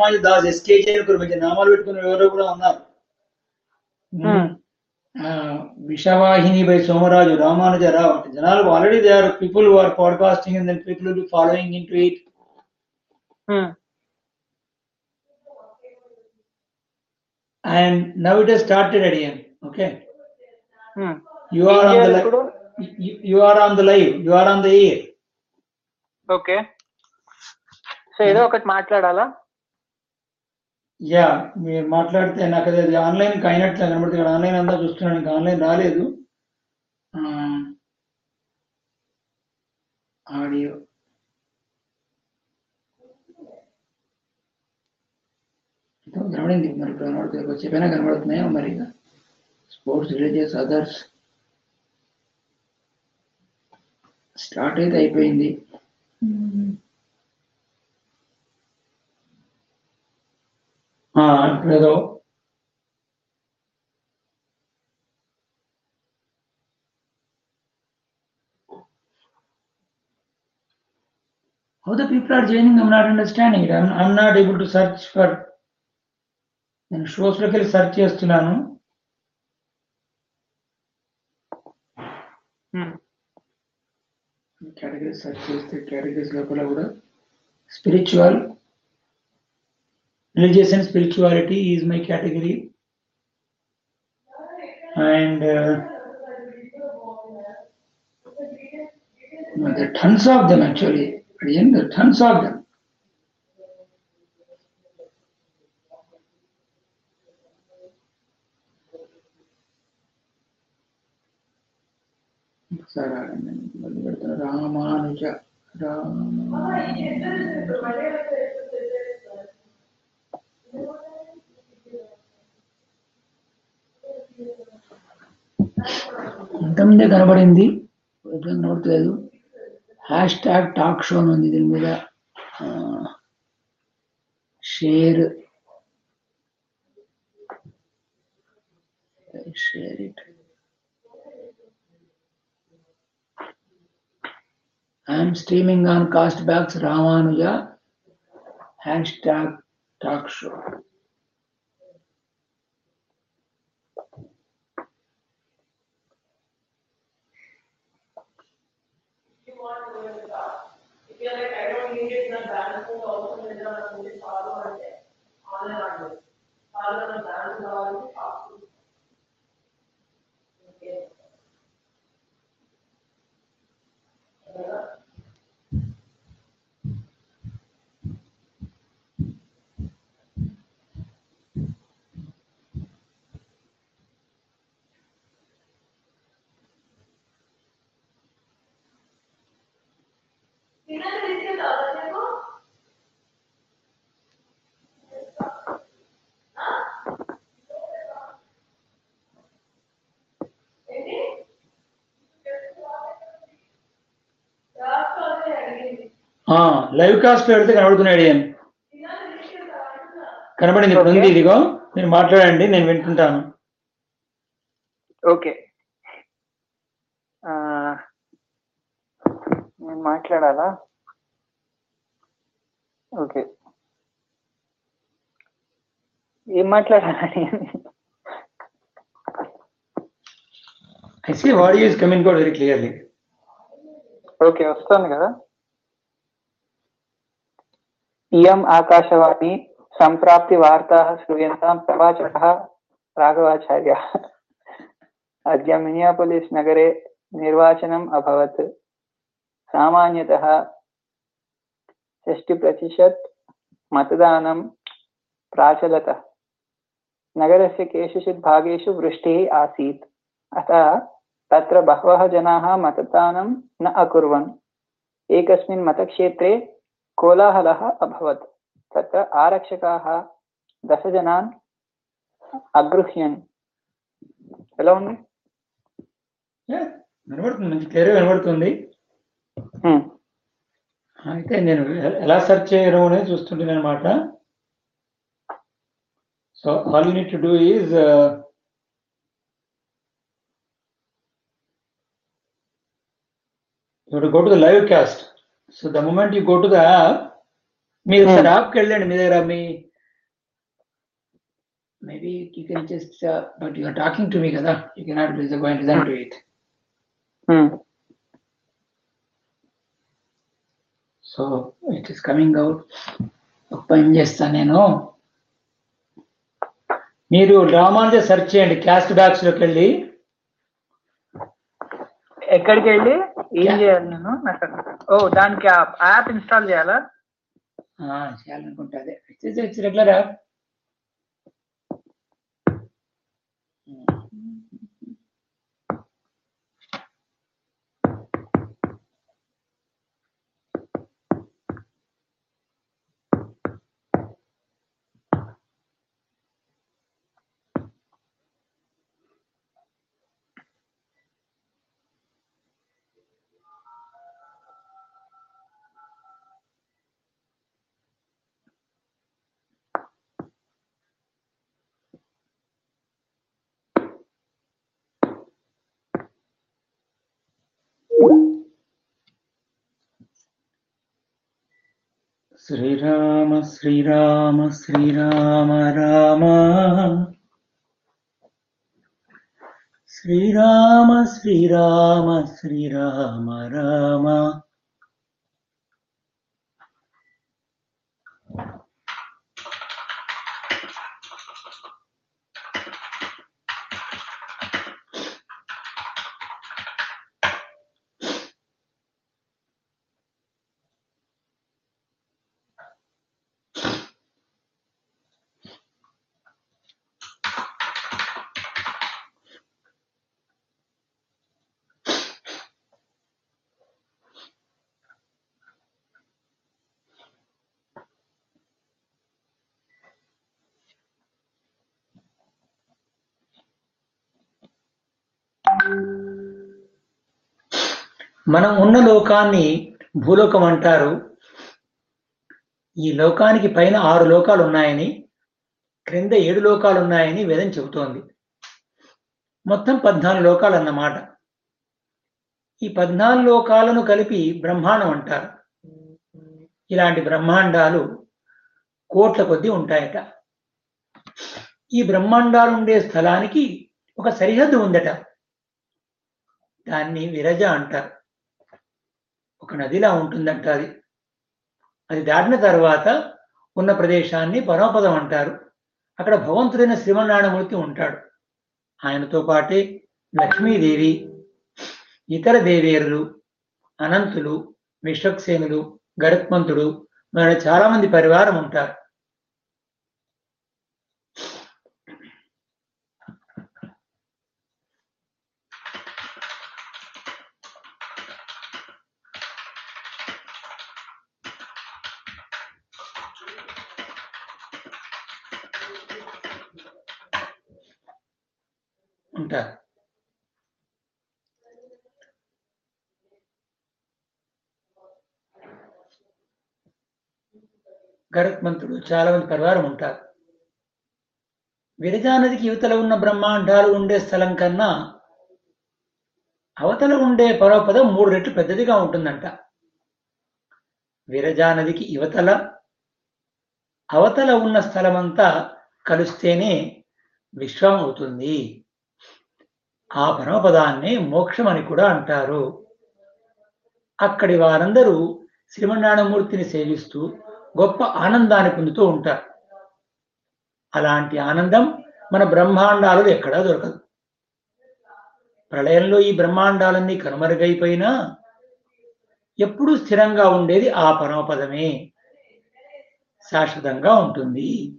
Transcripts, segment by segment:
Samaj Das SKG అని ఒకరు మంచి నామాలు పెట్టుకున్న ఎవరో కూడా ఉన్నారు Hmm. విషవాహిని బై సోమరాజు రామానుజరావు అంటే జనాలు already they are people who are podcasting and then people will following in to it Hmm. And now it has started అడియన్ okay Hmm. You are on the you are on the live you are on the air okay. So ఏదో ఒకటి మాట్లాడాలా? Yeah మీరు మాట్లాడితే నాకు అది అది online అయినట్లు కనబడుతుంది ఇక్కడ ఆన్లైన్ అంతా చూస్తున్నాను ఇంకా ఆన్లైన్ రాలేదు. ఆడియో. కనబడింది మరి కనబడుతుంది చెప్పైనా కనబడుతున్నాయో మరి స్పోర్ట్స్ రిలీజియస్ అదర్స్. స్టార్ట్ అయితే అయిపోయింది ఆ, ఇప్పుడు ఏదో How the people are joining, I'm not understanding it. I'm, I'm not able to search for నేను షోస్లోకి వెళ్ళి సెర్చ్ చేస్తున్నాను Hmm. కేటగిరీస్ సెర్చ్ చేస్తే కేటగిరీస్ లోపల కూడా spiritual religious and spirituality is my category. And uh, there are tons of them actually. There are tons of them. ఇంతకుముందే కనబడింది. ఇప్పుడు కనబడలేదు హ్యాష్ ట్యాగ్ టాక్ షో అని ఉంది దీని మీద. Share share it I'm streaming on Castbox Ramanuja hashtag talk show పాలరాడు పాలరాడు కావాలంటే లైవ్ కాస్ట్ పెడితే కనబడుతున్నాడు ఏం? కనబడింది ఇప్పుడు ఉంది ఇదిగో. మీరు మాట్లాడండి నేను వింటుంటాను. ఓకే. నేను మాట్లాడాలా? ఓకే. ఏం మాట్లాడాలని I see audio is coming out very clearly okay వస్తుంది కదా. इयम् आकाशवाणी सम्प्राप्तिवार्ताः श्रूयन्तां प्रवाचकः राघवाचार्यः। अद्य मिनियापोलिस् नगरे निर्वाचनम् अभवत्। सामान्यतः षष्टिप्रतिशत् मतदानं नगर नगरस्य केषुचित् भागेषु वृष्टिः आसीत्। अतः तत्र बहवः जनाः मतदानं न अकुर्वन्। एकस्मिन् मतक्षेत्रे कोलाहलः अभवत् तत्र आरक्षकाः दशजनान् अगृह्यन् ఎలా ఉంది వినబడుతుంది మంచి క్లియర్గా వినబడుతుంది హ్మ్. అయితే నేను ఎ- ఎలా సెర్చ్ చేయడం అనేది చూస్తుంటాను అనమాట so all you need to do is you go to the live cast so the moment you go to the మీరు ఒకసారి యాప్కి వెళ్ళండి మీ దగ్గర మీ maybe you can just uh, but you are talking to me kada you cannot listen go and listen to it. Um, so it is coming out ఒక పని చేస్తాను నేను. మీరు రామానుజ సెర్చ్ చేయండి క్యాస్ట్ బ్యాక్స్లోకి వెళ్ళి. ఎక్కడికి వెళ్ళి? ఏం చేయాలి నేను? ఓ దానికి యాప్ ఇన్స్టాల్ చేయాలా? చేయాలనుకుంటే అదే. Regular app Sri Rama Sri Rama Sri Rama Rama. Srirama Srirama Srirama Rama. మనం ఉన్న లోకాన్ని భూలోకం అంటారు. ఈ లోకానికి పైన ఆరు లోకాలు ఉన్నాయని క్రింద ఏడు లోకాలు ఉన్నాయని వేదం చెబుతోంది. మొత్తం పద్నాలుగు లోకాలు అన్నమాట ఈ పద్నాలుగు లోకాలను కలిపి బ్రహ్మాండం అంటారు. ఇలాంటి బ్రహ్మాండాలు కోట్ల కొద్దీ ఉంటాయట. ఈ బ్రహ్మాండాలు ఉండే స్థలానికి ఒక సరిహద్దు ఉందట. దాన్ని విరజ అంటారు. ఒక నదిలా ఉంటుందంట అది. అది దాటిన తర్వాత ఉన్న ప్రదేశాన్ని పరమపదం అంటారు. అక్కడ భగవంతుడైన శ్రీమన్నారాయణమూర్తి ఉంటాడు. ఆయనతో పాటే లక్ష్మీదేవి ఇతర దేవేరులు అనంతులు విశ్వక్సేనులు గరుత్మంతుడు మన చాలామంది పరివారం ఉంటారు. ఉంటారు గరుత్మంతుడు చాలా మంది పరివారం ఉంటారు. విరజా నదికి యువతల ఉన్న బ్రహ్మాండాలు ఉండే స్థలం కన్నా అవతల ఉండే పరమపదం మూడు రెట్లు పెద్దదిగా ఉంటుందంట. విరజానదికి యువతల అవతల ఉన్న స్థలమంతా కలిస్తేనే విశ్వం అవుతుంది. ఆ పరమపదాన్ని మోక్షం అని కూడా అంటారు. అక్కడి వారందరూ శ్రీమన్నారాయణమూర్తిని సేవిస్తూ గొప్ప ఆనందాన్ని పొందుతూ ఉంటారు. అలాంటి ఆనందం మన బ్రహ్మాండాలలో ఎక్కడా దొరకదు. ప్రళయంలో ఈ బ్రహ్మాండాలన్నీ కనుమరుగైపోయినా ఎప్పుడూ స్థిరంగా ఉండేది ఆ పరమపదమే. శాశ్వతంగా ఉంటుంది.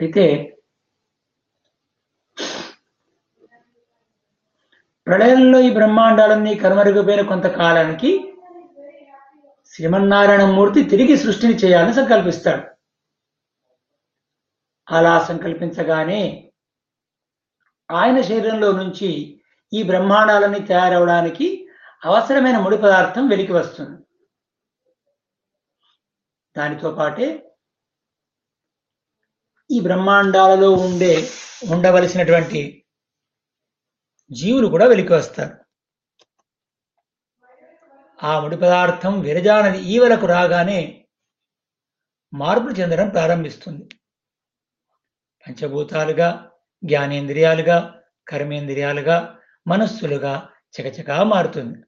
అయితే ప్రళయంలో ఈ బ్రహ్మాండాలన్నీ కనుమరుగుపోయిన కొంతకాలానికి శ్రీమన్నారాయణ మూర్తి తిరిగి సృష్టిని చేయాలని సంకల్పిస్తాడు. అలా సంకల్పించగానే ఆయన శరీరంలో నుంచి ఈ బ్రహ్మాండాలన్నీ తయారవడానికి అవసరమైన ముడి పదార్థం వెలికి వస్తుంది. దానితో పాటే ఈ బ్రహ్మాండాలలో ఉండే ఉండవలసినటువంటి జీవులు కూడా వెలికి వస్తారు. ఆ ముడి పదార్థం విరజానది ఈవలకు రాగానే మార్పులు చెందడం ప్రారంభిస్తుంది. పంచభూతాలుగా జ్ఞానేంద్రియాలుగా కర్మేంద్రియాలుగా మనస్సులుగా చకచకా మారుతుంది.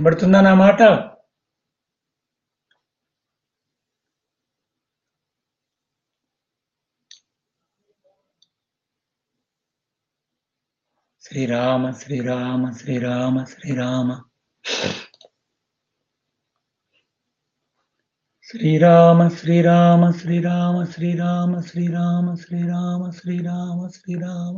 వినబడుతుందా నా మాట? శ్రీరామ శ్రీరామ శ్రీరామ శ్రీరామ. శ్రీరామ శ్రీరామ శ్రీరామ శ్రీరామ శ్రీరామ శ్రీరామ శ్రీరామ శ్రీరామ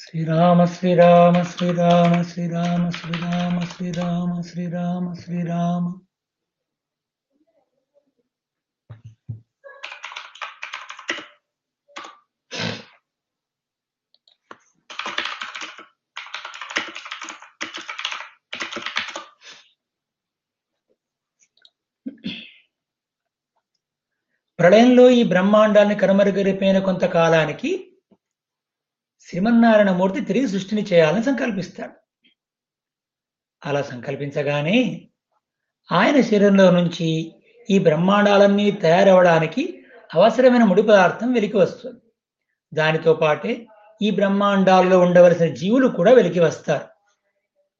శ్రీరామ శ్రీరామ శ్రీరామ శ్రీరామ శ్రీరామ శ్రీరామ శ్రీరామ శ్రీరామ. ప్రళయంలో ఈ బ్రహ్మాండాన్ని కనుమరుగరిపోయిన కొంతకాలానికి శ్రీమన్నారాయణమూర్తి తిరిగి సృష్టిని చేయాలని సంకల్పిస్తాడు. అలా సంకల్పించగానే ఆయన శరీరంలో నుంచి ఈ బ్రహ్మాండాలన్నీ తయారవడానికి అవసరమైన ముడి పదార్థం వెలికి వస్తుంది. దానితో పాటే ఈ బ్రహ్మాండాల్లో ఉండవలసిన జీవులు కూడా వెలికి వస్తారు.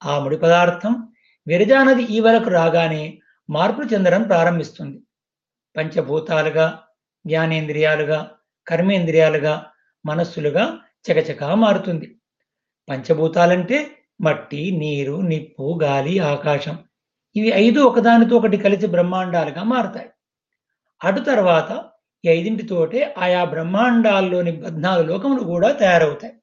ఆ ముడి పదార్థం విరజానది ఈ వరకు రాగానే మార్పులు చెందడం ప్రారంభిస్తుంది. పంచభూతాలుగా జ్ఞానేంద్రియాలుగా కర్మేంద్రియాలుగా మనస్సులుగా చకచకా మారుతుంది. పంచభూతాలంటే మట్టి నీరు నిప్పు గాలి ఆకాశం. ఇవి ఐదు ఒకదానితో ఒకటి కలిసి బ్రహ్మాండాలుగా మారుతాయి. అటు తర్వాత ఈ ఐదింటితోటే ఆయా బ్రహ్మాండాల్లోని పద్నాలుగు లోకములు కూడా తయారవుతాయి.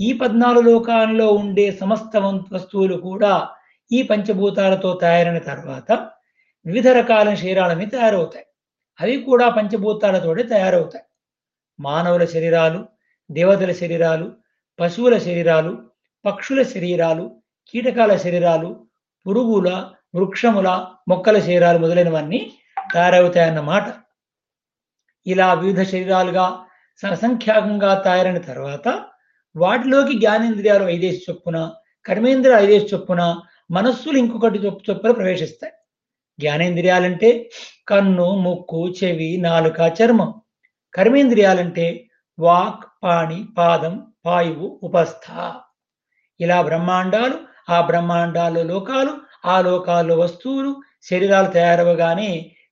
ఈ పద్నాలుగు లోకాల్లో ఉండే సమస్త వం- వస్తువులు కూడా ఈ పంచభూతాలతో తయారైన తర్వాత వివిధ రకాల శరీరాలని తయారవుతాయి. అవి కూడా పంచభూతాలతోటే తయారవుతాయి. మానవుల శరీరాలు దేవతల శరీరాలు పశువుల శరీరాలు పక్షుల శరీరాలు కీటకాల శరీరాలు పురుగుల వృక్షముల మొక్కల శరీరాలు మొదలైనవన్నీ తయారవుతాయన్నమాట. ఇలా వివిధ శరీరాలుగా అసంఖ్యాకంగా తయారైన తర్వాత వాటిలోకి జ్ఞానేంద్రియాలు ఐదేసి చొప్పున కర్మేంద్రియ ఐదేసి చొప్పున మనస్సులు ఇంకొకటి చొప్పు చొప్పున ప్రవేశిస్తాయి. జ్ఞానేంద్రియాలంటే కన్ను ముక్కు చెవి నాలుక చర్మం. కర్మేంద్రియాలంటే వాక్ పాణి పాదం పాయువు ఉపస్థ. ఇలా బ్రహ్మాండాలు ఆ బ్రహ్మాండాల్లో లోకాలు ఆ లోకాల్లో వస్తువులు శరీరాలు తయారవగానే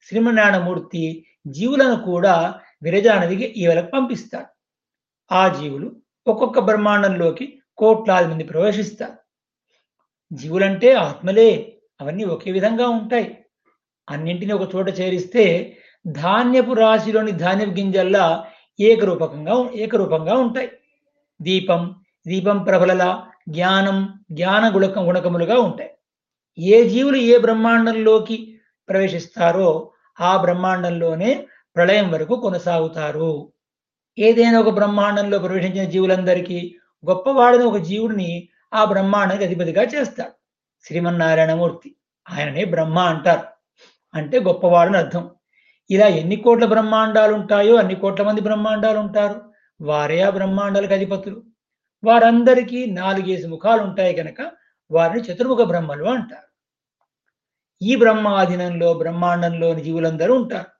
శ్రీమనారాయణమూర్తి జీవులను కూడా విరజానదికి ఈవలకు పంపిస్తాడు. ఆ జీవులు ఒక్కొక్క బ్రహ్మాండంలోకి కోట్లాది మంది ప్రవేశిస్తారు. జీవులంటే ఆత్మలే అవన్నీ ఒకే విధంగా ఉంటాయి. అన్నింటినీ ఒక చోట చేరిస్తే ధాన్యపు రాశిలోని ధాన్యపు గింజల్లా ఏకరూపకంగా ఏకరూపంగా ఉంటాయి. దీపం దీపం ప్రభలల జ్ఞానం జ్ఞాన గుణక గుణకములుగా ఉంటాయి. ఏ జీవులు ఏ బ్రహ్మాండంలోకి ప్రవేశిస్తారో ఆ బ్రహ్మాండంలోనే ప్రళయం వరకు కొనసాగుతారు. ఏదైనా ఒక బ్రహ్మాండంలో ప్రవేశించిన జీవులందరికీ గొప్పవాడిన ఒక జీవుడిని ఆ బ్రహ్మాండానికి అధిపతిగా చేస్తాడు శ్రీమన్నారాయణమూర్తి ఆయననే బ్రహ్మ అంటారు. అంటే గొప్పవాడని అర్థం. ఇలా ఎన్ని కోట్ల బ్రహ్మాండాలు ఉంటాయో అన్ని కోట్ల మంది బ్రహ్మాండాలు ఉంటారు వారే ఆ బ్రహ్మాండాలకు అధిపతులు. వారందరికీ నాలుగేసి ముఖాలు ఉంటాయి కనుక వారిని చతుర్ముఖ బ్రహ్మలు అంటారు. ఈ బ్రహ్మాధీనంలో బ్రహ్మాండంలోని జీవులందరూ ఉంటారు.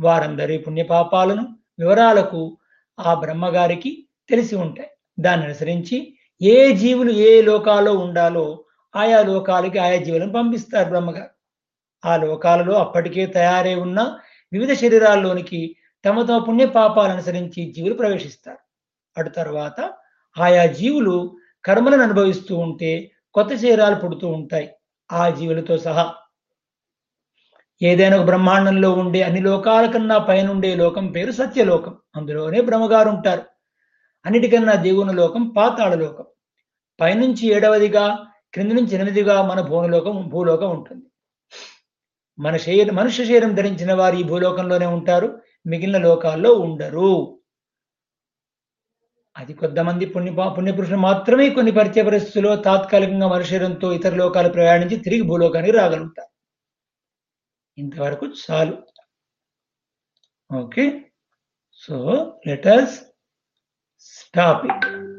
వారందరి పుణ్యపాపాలను వివరాలకు ఆ బ్రహ్మగారికి తెలిసి ఉంటాయి. దాన్ని అనుసరించి ఏ జీవులు ఏ లోకాల్లో ఉండాలో ఆయా లోకాలకి ఆయా జీవులను పంపిస్తారు బ్రహ్మగారు. ఆ లోకాలలో అప్పటికే తయారై ఉన్న వివిధ శరీరాల్లోనికి తమ తమ పుణ్య పాపాలను అనుసరించి జీవులు ప్రవేశిస్తారు. అటు తర్వాత ఆయా జీవులు కర్మలను అనుభవిస్తూ ఉంటే కొత్త శరీరాలు పుడుతూ ఉంటాయి. ఆ జీవులతో సహా ఏదైనా ఒక బ్రహ్మాండంలో ఉండే అన్ని లోకాల కన్నా పైనుండే లోకం పేరు సత్యలోకం. అందులోనే బ్రహ్మగారు ఉంటారు. అన్నిటికన్నా దిగువన లోకం పాతాళ లోకం. పైనుంచి ఏడవదిగా క్రింది నుంచి ఎనిమిదిగా మన భూలోకం భూలోకం ఉంటుంది. మన శరీరం మనుష్య శరీరం ధరించిన వారు ఈ భూలోకంలోనే ఉంటారు మిగిలిన లోకాల్లో ఉండరు. అది కొంతమంది పుణ్య పుణ్యపురుషులు మాత్రమే కొన్ని పరిచయ పరిస్థితుల్లో తాత్కాలికంగా మనుష్య ఇతర లోకాలు ప్రయాణించి తిరిగి భూలోకానికి రాగలుగుతారు. ఇంతవరకు చాలు. Okay. So letters stop it